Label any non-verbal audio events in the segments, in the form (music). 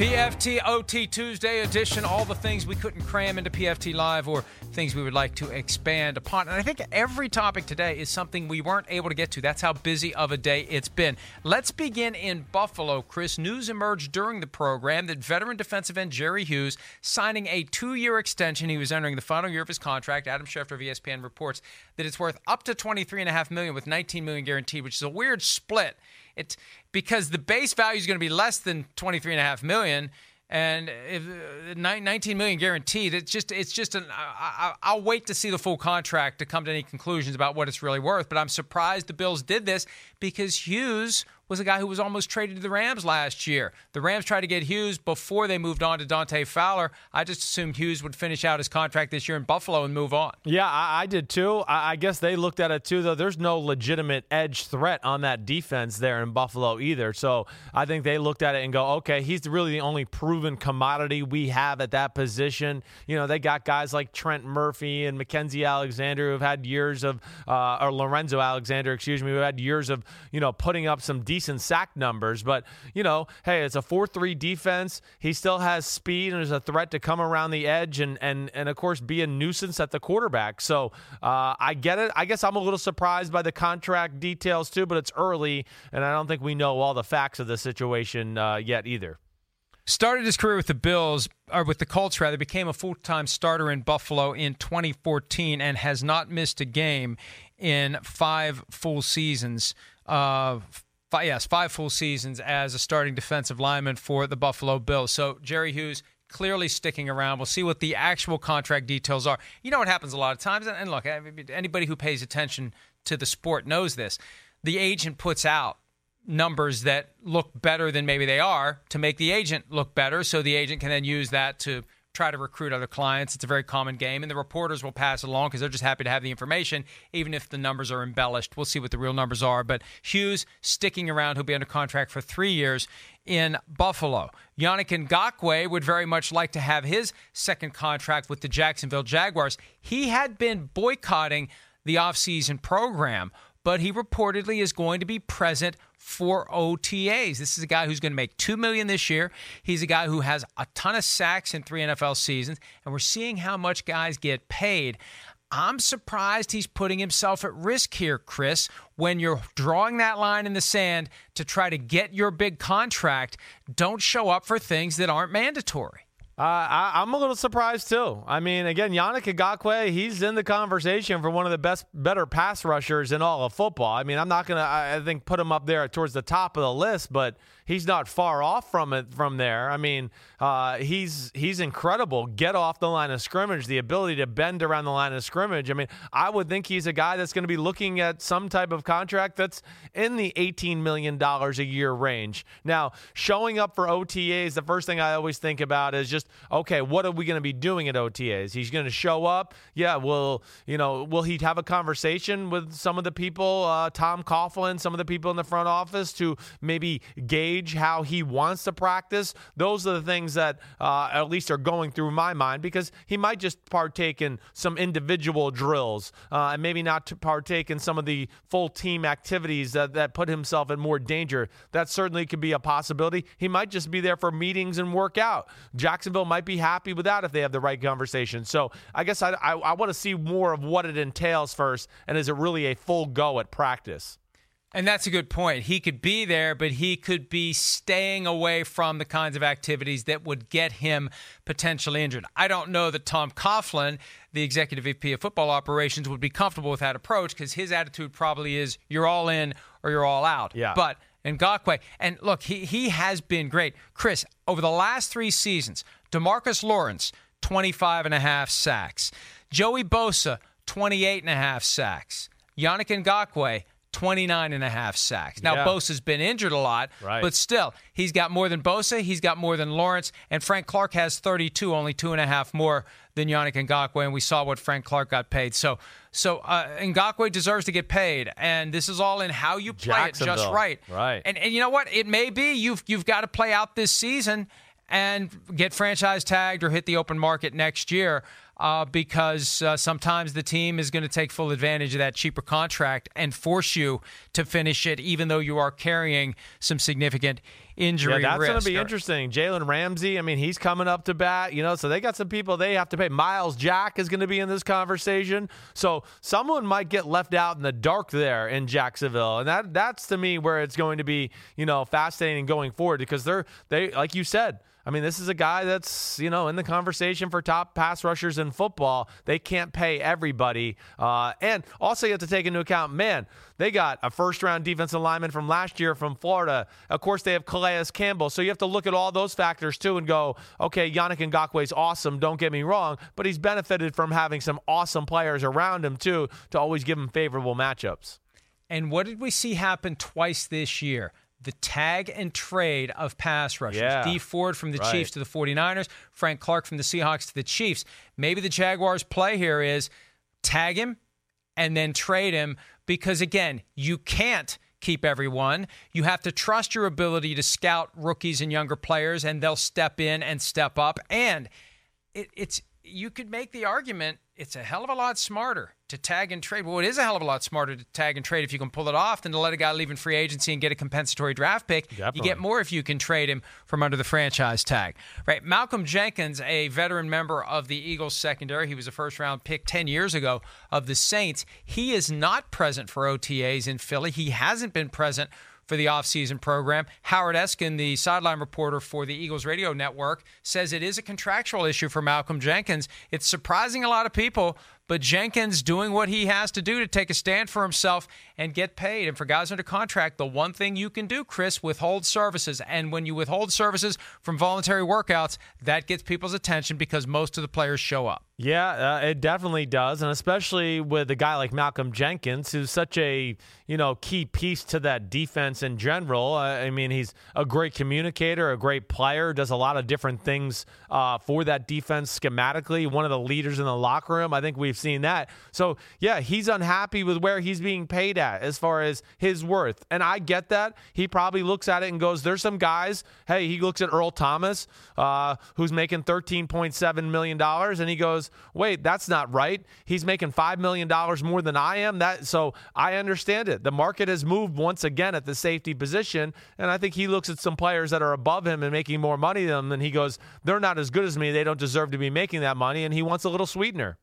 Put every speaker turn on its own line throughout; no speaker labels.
PFT OT Tuesday edition. All the things we couldn't cram into PFT Live or things we would like to expand upon. And I think every topic today is something we weren't able to get to. That's how busy of a day it's been. Let's begin in Buffalo, Chris. News emerged during the program that veteran defensive end Jerry Hughes signing a two year extension. He was entering the final year of his contract. Adam Schefter of ESPN reports that it's worth up to 23.5 million with 19 million guaranteed, which is a weird split. It's because the base value is going to be less than twenty three and a half million, and if uh, 19 million guaranteed, it's just it's just an. I, will wait to see the full contract to come to any conclusions about what it's really worth. But I'm surprised the Bills did this because Hughes was a guy who was almost traded to the Rams last year. The Rams tried to get Hughes before they moved on to Dante Fowler. I just assumed Hughes would finish out his contract this year in Buffalo and move on.
Yeah, I, I did too. I, I, guess they looked at it too, though. There's no legitimate edge threat on that defense there in Buffalo either. So I think they looked at it and go, okay, he's really the only proven commodity we have at that position. You know, they got guys like Trent Murphy and Mackensie Alexander who've had years of, uh, or Lorenzo Alexander, excuse me, who had years of, you know, putting up some decent decent sack numbers, but you know, hey, it's a four-three defense. He still has speed and is a threat to come around the edge and and and of course be a nuisance at the quarterback. So uh, I get it. I guess I'm a little surprised by the contract details too, but it's early, and I don't think we know all the facts of the situation uh, yet either.
Started his career with the Bills, or with the Colts rather, became a full time starter in Buffalo in 2014 and has not missed a game in five full seasons. Uh, Five, yes, five full seasons as a starting defensive lineman for the Buffalo Bills. So Jerry Hughes clearly sticking around. We'll see what the actual contract details are. You know what happens a lot of times, and look, anybody who pays attention to the sport knows this. The agent puts out numbers that look better than maybe they are to make the agent look better, so the agent can then use that to try to recruit other clients. It's a very common game, and the reporters will pass it along because they're just happy to have the information, even if the numbers are embellished. We'll see what the real numbers are. But Hughes sticking around, he'll be under contract for three years in Buffalo. Yannick Ngakoue would very much like to have his second contract with the Jacksonville Jaguars. He had been boycotting the offseason program, but he reportedly is going to be present for OTAs. This is a guy who's going to make 2 million this year. He's a guy who has a ton of sacks in 3 NFL seasons and we're seeing how much guys get paid. I'm surprised he's putting himself at risk here, Chris, when you're drawing that line in the sand to try to get your big contract. Don't show up for things that aren't mandatory.
Uh, I, am a little surprised too. I mean, again, Yannick Ngakoue, he's in the conversation for one of the best, better pass rushers in all of football. I mean, I'm not gonna, I think, put him up there towards the top of the list, but he's not far off from it from there. I mean, uh, he's he's incredible. Get off the line of scrimmage, the ability to bend around the line of scrimmage. I mean, I would think he's a guy that's going to be looking at some type of contract that's in the 18 million dollars a year range. Now, showing up for OTAs, the first thing I always think about is just okay, what are we going to be doing at OTAs? He's going to show up. Yeah, will you know? Will he have a conversation with some of the people, uh, Tom Coughlin, some of the people in the front office to maybe gauge how he wants to practice. Those are the things that uh, at least are going through my mind because he might just partake in some individual drills uh, and maybe not to partake in some of the full team activities that, that put himself in more danger. That certainly could be a possibility. He might just be there for meetings and work out. Jacksonville might be happy with that if they have the right conversation. So I guess I, I, I want to see more of what it entails first, and is it really a full go at practice?
And that's a good point. He could be there, but he could be staying away from the kinds of activities that would get him potentially injured. I don't know that Tom Coughlin, the executive VP of football operations, would be comfortable with that approach because his attitude probably is you're all in or you're all out.
Yeah.
But Ngakoue, and look, he, he has been great. Chris, over the last three seasons, Demarcus Lawrence, 25 and a half sacks. Joey Bosa, 28 and a half sacks. Yannick Ngakoue, 29 and a half sacks. Now, yeah. Bosa's been injured a lot,
right.
but still, he's got more than Bosa, he's got more than Lawrence, and Frank Clark has 32, only two and a half more than Yannick Ngakoue, and we saw what Frank Clark got paid. So, so uh, Ngakoue deserves to get paid, and this is all in how you play it just right.
Right.
And, and you know what? It may be you've, you've got to play out this season and get franchise tagged or hit the open market next year uh, because uh, sometimes the team is going to take full advantage of that cheaper contract and force you to finish it, even though you are carrying some significant injury
yeah, that's going to be interesting. Jalen Ramsey, I mean, he's coming up to bat, you know, so they got some people they have to pay. Myles Jack is going to be in this conversation. So someone might get left out in the dark there in Jacksonville. And that that's to me where it's going to be, you know, fascinating going forward because they're they like you said, I mean, this is a guy that's, you know, in the conversation for top pass rushers in football. They can't pay everybody. Uh, and also, you have to take into account, man, they got a first round defensive lineman from last year from Florida. Of course, they have Calais Campbell. So you have to look at all those factors too and go, okay, Yannick Ngakoue is awesome. Don't get me wrong. But he's benefited from having some awesome players around him too to always give him favorable matchups.
And what did we see happen twice this year? The tag and trade of pass rushers.
Yeah.
Dee Ford from the
right.
Chiefs to the 49ers, Frank Clark from the Seahawks to the Chiefs. Maybe the Jaguars' play here is tag him and then trade him because, again, you can't keep everyone. You have to trust your ability to scout rookies and younger players, and they'll step in and step up. And it, it's you could make the argument it's a hell of a lot smarter to tag and trade. Well, it is a hell of a lot smarter to tag and trade if you can pull it off than to let a guy leave in free agency and get a compensatory draft pick.
Definitely.
You get more if you can trade him from under the franchise tag. Right. Malcolm Jenkins, a veteran member of the Eagles secondary, he was a first round pick 10 years ago of the Saints. He is not present for OTAs in Philly. He hasn't been present for the offseason program. Howard Eskin, the sideline reporter for the Eagles radio network, says it is a contractual issue for Malcolm Jenkins. It's surprising a lot of people, but Jenkins doing what he has to do to take a stand for himself and get paid. And for guys under contract, the one thing you can do, Chris, withhold services. And when you withhold services from voluntary workouts, that gets people's attention because most of the players show up.
Yeah, uh, it definitely does, and especially with a guy like Malcolm Jenkins, who's such a you know key piece to that defense in general. Uh, I mean, he's a great communicator, a great player, does a lot of different things uh, for that defense schematically. One of the leaders in the locker room. I think we've seen that. So yeah, he's unhappy with where he's being paid at as far as his worth, and I get that. He probably looks at it and goes, "There's some guys." Hey, he looks at Earl Thomas, uh, who's making thirteen point seven million dollars, and he goes wait, that's not right. He's making $5 million more than I am. That So I understand it. The market has moved once again at the safety position. And I think he looks at some players that are above him and making more money than him. And he goes, they're not as good as me. They don't deserve to be making that money. And he wants a little sweetener.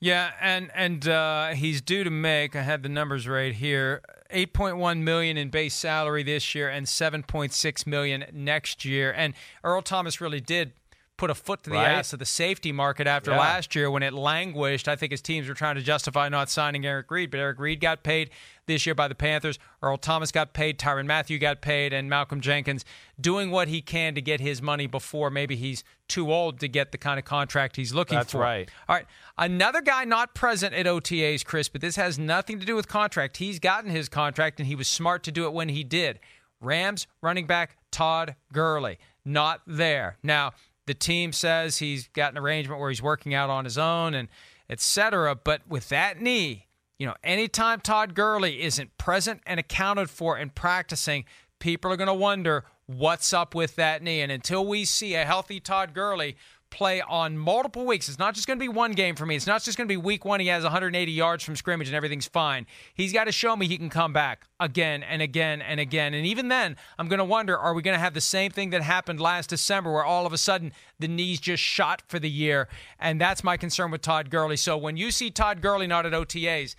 Yeah, and and uh, he's due to make. I had the numbers right here: eight point one million in base salary this year, and seven point six million next year. And Earl Thomas really did put a foot to the
right.
ass of the safety market after
yeah.
last year when it languished. I think his teams were trying to justify not signing Eric Reid, but Eric Reid got paid this year by the Panthers. Earl Thomas got paid, Tyrann Mathieu got paid, and Malcolm Jenkins doing what he can to get his money before maybe he's too old to get the kind of contract he's looking
That's
for.
That's right.
All right. Another guy not present at OTAs, Chris, but this has nothing to do with contract. He's gotten his contract, and he was smart to do it when he did. Rams running back Todd Gurley, not there. Now, the team says he's got an arrangement where he's working out on his own and etc. But with that knee, you know, anytime Todd Gurley isn't present and accounted for and practicing, people are going to wonder what's up with that knee. And until we see a healthy Todd Gurley play on multiple weeks. It's not just going to be one game for me. It's not just going to be week one. He has 180 yards from scrimmage and everything's fine. He's got to show me he can come back again and again and again. And even then, I'm going to wonder are we going to have the same thing that happened last December where all of a sudden the knees just shot for the year? And that's my concern with Todd Gurley. So when you see Todd Gurley not at OTAs,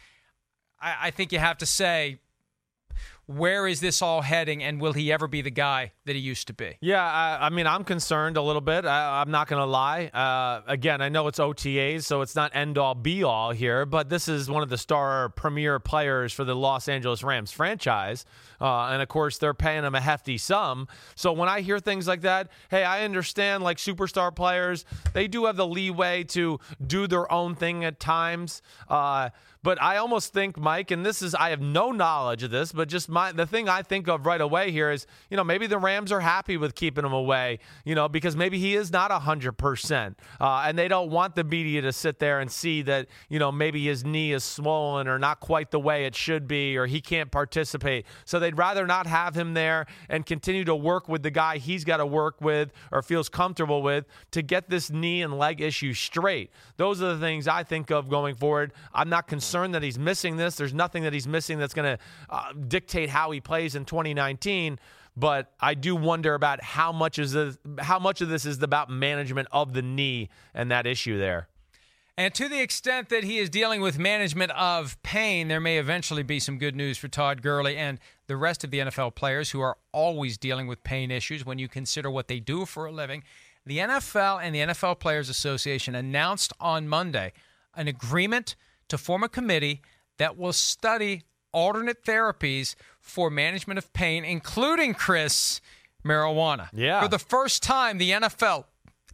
I, I think you have to say, where is this all heading and will he ever be the guy that he used to be?
Yeah i, I mean i'm concerned a little bit. I, am not going to lie. Uh, again i know it's otas so it's not end all be all here but this is one of the star premier players for the los angeles rams franchise. Uh, and of course they're paying him a hefty sum. So when i hear things like that hey i understand like superstar players they do have the leeway to do their own thing at times. Uh, but I almost think, Mike, and this is I have no knowledge of this, but just my the thing I think of right away here is, you know, maybe the Rams are happy with keeping him away, you know, because maybe he is not hundred uh, percent, and they don't want the media to sit there and see that, you know, maybe his knee is swollen or not quite the way it should be, or he can't participate. So they'd rather not have him there and continue to work with the guy he's got to work with or feels comfortable with to get this knee and leg issue straight. Those are the things I think of going forward. I'm not concerned concerned that he's missing this. There's nothing that he's missing that's going to uh, dictate how he plays in 2019. but I do wonder about how much is this, how much of this is about management of the knee and that issue there.
And to the extent that he is dealing with management of pain, there may eventually be some good news for Todd Gurley and the rest of the NFL players who are always dealing with pain issues when you consider what they do for a living. The NFL and the NFL Players Association announced on Monday an agreement to form a committee that will study alternate therapies for management of pain, including Chris marijuana.
Yeah.
For the first time, the NFL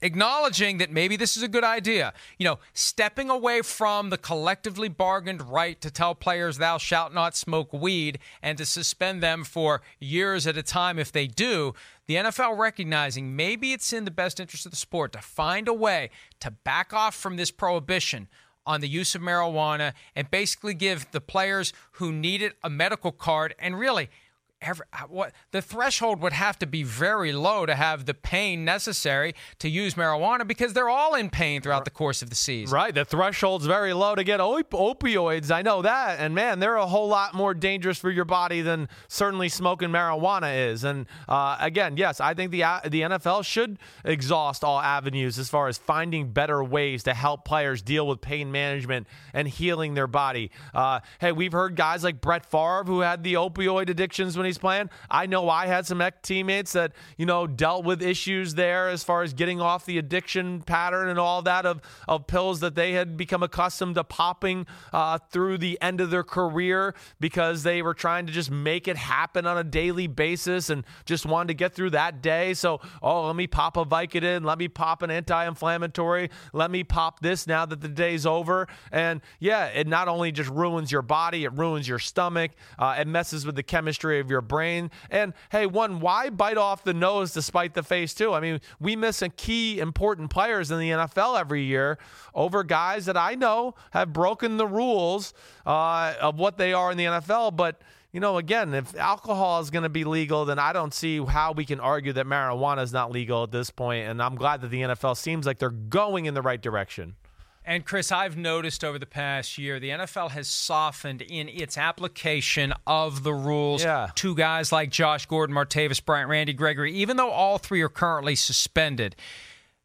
acknowledging that maybe this is a good idea. You know, stepping away from the collectively bargained right to tell players thou shalt not smoke weed and to suspend them for years at a time if they do. The NFL recognizing maybe it's in the best interest of the sport to find a way to back off from this prohibition on the use of marijuana and basically give the players who need it a medical card and really Every, what the threshold would have to be very low to have the pain necessary to use marijuana because they're all in pain throughout the course of the season.
Right, the threshold's very low to get op- opioids. I know that, and man, they're a whole lot more dangerous for your body than certainly smoking marijuana is. And uh, again, yes, I think the uh, the NFL should exhaust all avenues as far as finding better ways to help players deal with pain management and healing their body. Uh, hey, we've heard guys like Brett Favre who had the opioid addictions when he's playing. I know I had some teammates that, you know, dealt with issues there as far as getting off the addiction pattern and all that of, of pills that they had become accustomed to popping uh, through the end of their career because they were trying to just make it happen on a daily basis and just wanted to get through that day. So, oh, let me pop a Vicodin, let me pop an anti inflammatory, let me pop this now that the day's over. And yeah, it not only just ruins your body, it ruins your stomach, uh, it messes with the chemistry of your your brain. And hey, one, why bite off the nose despite the face, too? I mean, we miss a key important players in the NFL every year over guys that I know have broken the rules uh, of what they are in the NFL. But you know, again, if alcohol is going to be legal, then I don't see how we can argue that marijuana is not legal at this point. And I'm glad that the NFL seems like they're going in the right direction.
And Chris, I've noticed over the past year, the NFL has softened in its application of the rules
yeah.
to guys like Josh Gordon, Martavis Bryant, Randy Gregory, even though all three are currently suspended.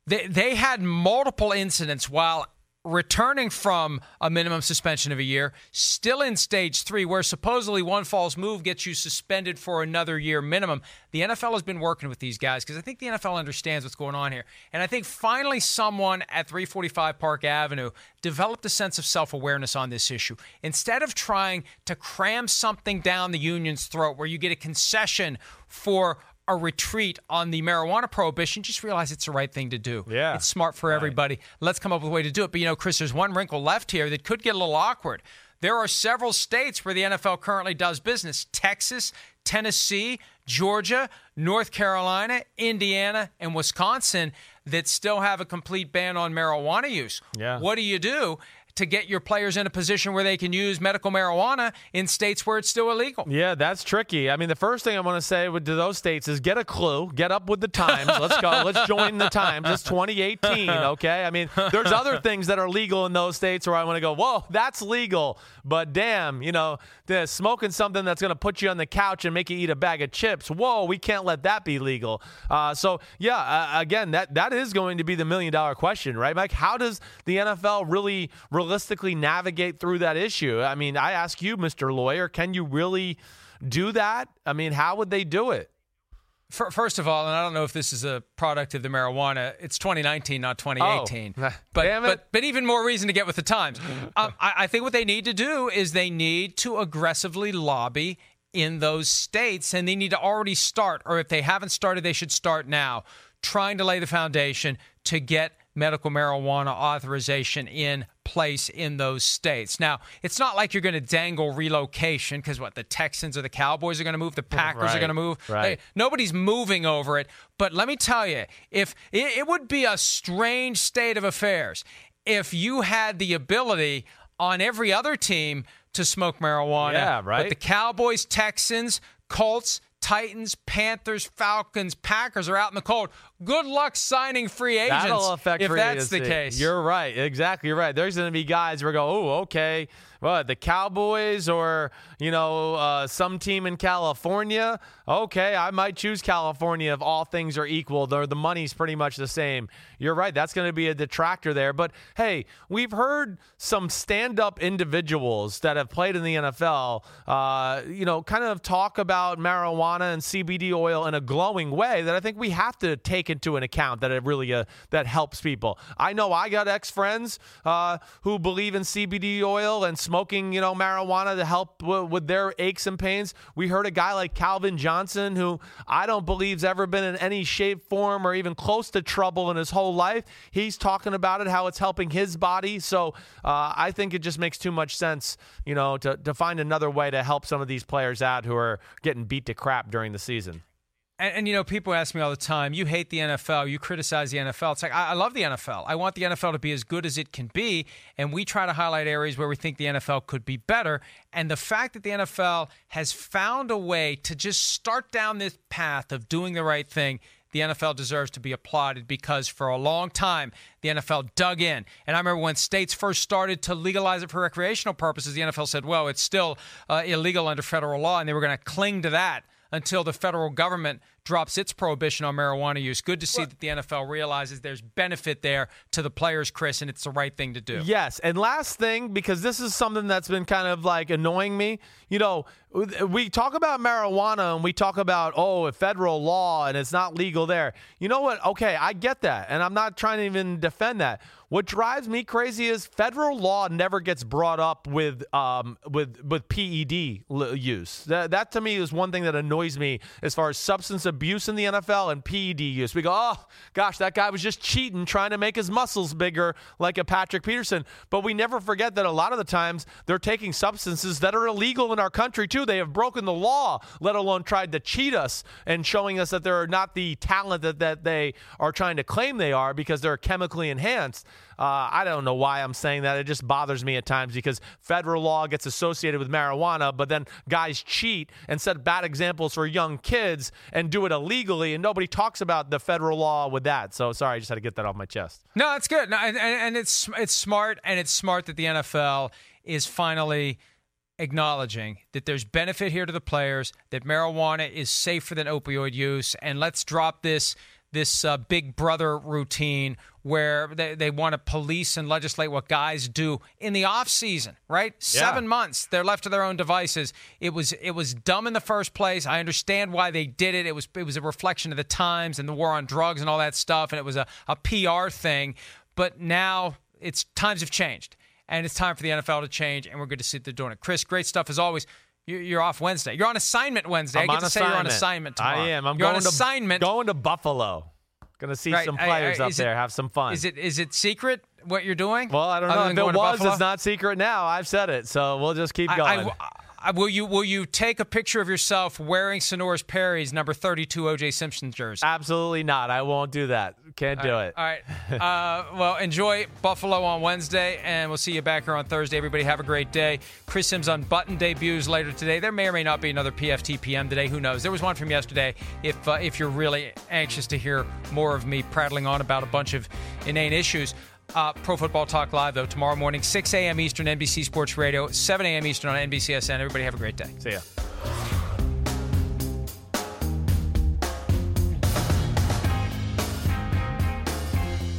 They, they had multiple incidents while returning from a minimum suspension of a year, still in stage three, where supposedly one false move gets you suspended for another year minimum. The NFL has been working with these guys because I think the NFL understands what's going on here. And I think finally someone at 345 Park Avenue developed a sense of self awareness on this issue. Instead of trying to cram something down the union's throat where you get a concession for a retreat on the marijuana prohibition, just realize it's the right thing to do.
Yeah.
It's smart for everybody. Right. Let's come up with a way to do it. But you know, Chris, there's one wrinkle left here that could get a little awkward. There are several states where the NFL currently does business Texas, Tennessee, Georgia, North Carolina, Indiana, and Wisconsin that still have a complete ban on marijuana use.
Yeah.
What do you do? To get your players in a position where they can use medical marijuana in states where it's still illegal.
Yeah, that's tricky. I mean, the first thing I want to say to those states is get a clue, get up with the times. Let's go. Let's join the times. It's 2018, (laughs) okay? I mean, there's other things that are legal in those states where I want to go, whoa, that's legal. But damn, you know, smoking something that's going to put you on the couch and make you eat a bag of chips. Whoa, we can't let that be legal. Uh, so yeah, uh, again, that that is going to be the million dollar question, right, Mike? How does the NFL really realistically navigate through that issue? I mean, I ask you, Mr. Lawyer, can you really do that? I mean, how would they do it?
First of all, and I don't know if this is a product of the marijuana. It's 2019, not 2018.
Oh, (laughs)
but, but but even more reason to get with the times. um, I, I think what they need to do is they need to aggressively lobby in those states, and they need to already start, or if they haven't started, they should start now, trying to lay the foundation to get medical marijuana authorization in place in those states. Now, it's not like you're going to dangle relocation because what the Texans or the Cowboys are going to move, the Packers
right,
are going to move.
Right.
Hey, nobody's moving over it. But let me tell you, if it, it would be a strange state of affairs if you had the ability on every other team to smoke marijuana.
Yeah, right.
But the Cowboys, Texans, Colts, Titans, Panthers, Falcons, Packers are out in the cold. Good luck signing free agents.
That'll affect
if
free
that's
agency.
the case.
You're right. Exactly. You're right. There's going to be guys where go, oh, okay. What the Cowboys or you know uh, some team in California? Okay, I might choose California if all things are equal. The the money's pretty much the same. You're right. That's going to be a detractor there. But hey, we've heard some stand-up individuals that have played in the NFL, uh, you know, kind of talk about marijuana and CBD oil in a glowing way that I think we have to take into an account that it really uh, that helps people. I know I got ex-friends uh, who believe in CBD oil and smoking, you know, marijuana to help w- with their aches and pains. We heard a guy like Calvin Johnson, who I don't believe's ever been in any shape, form, or even close to trouble in his whole life. He's talking about it, how it's helping his body. So uh, I think it just makes too much sense, you know, to, to find another way to help some of these players out who are getting beat to crap during the season.
And, and, you know, people ask me all the time, you hate the NFL, you criticize the NFL. It's like, I, I, love the NFL. I want the NFL to be as good as it can be. And we try to highlight areas where we think the NFL could be better. And the fact that the NFL has found a way to just start down this path of doing the right thing the NFL deserves to be applauded because for a long time, the NFL dug in. And I remember when states first started to legalize it for recreational purposes, the NFL said, well, it's still uh, illegal under federal law, and they were going to cling to that until the federal government drops its prohibition on marijuana use. Good to see that the NFL realizes there's benefit there to the players, Chris, and it's the right thing to do.
Yes. And last thing, because this is something that's been kind of like annoying me, you know, we talk about marijuana and we talk about, oh, a federal law and it's not legal there. You know what? Okay, I get that. And I'm not trying to even defend that. What drives me crazy is federal law never gets brought up with um, with with PED use. That, that to me is one thing that annoys me as far as substance abuse in the NFL and PED use. We go, oh gosh, that guy was just cheating, trying to make his muscles bigger, like a Patrick Peterson. But we never forget that a lot of the times they're taking substances that are illegal in our country too. They have broken the law, let alone tried to cheat us and showing us that they're not the talent that, that they are trying to claim they are because they're chemically enhanced. Uh, I don't know why I'm saying that. It just bothers me at times because federal law gets associated with marijuana, but then guys cheat and set bad examples for young kids and do it illegally, and nobody talks about the federal law with that. So sorry, I just had to get that off my chest.
No, that's good. No, and, and it's it's smart, and it's smart that the NFL is finally acknowledging that there's benefit here to the players, that marijuana is safer than opioid use, and let's drop this this uh, big brother routine where they, they want to police and legislate what guys do in the off season, right? Yeah. Seven months they're left to their own devices. It was it was dumb in the first place. I understand why they did it. It was it was a reflection of the times and the war on drugs and all that stuff, and it was a, a PR thing. But now it's times have changed, and it's time for the NFL to change, and we're good to see they're doing it. Chris, great stuff as always. You're off Wednesday. You're on assignment Wednesday.
I'm
I get
to
say you're on assignment tomorrow. I
am. I'm
you're
going
on
to,
assignment.
Going to Buffalo. Gonna see right. some players I, I, up there. Have some fun.
Is it is it secret what you're doing?
Well, I don't know. If it was, it's not secret now. I've said it, so we'll just keep going.
I, will you will you take a picture of yourself wearing Sonoris Perry's number 32 OJ Simpson jersey?
Absolutely not. I won't do that. Can't do it.
All right. Uh, (laughs) well, enjoy Buffalo on Wednesday, and we'll see you back here on Thursday. Everybody have a great day. Chris Simms Unbuttoned debuts later today. There may or may not be another PFT PM today. Who knows? There was one from yesterday. If uh, if you're really anxious to hear more of me prattling on about a bunch of inane issues. Uh, Pro Football Talk Live, though, tomorrow morning, 6 a.m. Eastern, NBC Sports Radio, 7 a.m. Eastern on NBCSN. Everybody have a great day.
See ya.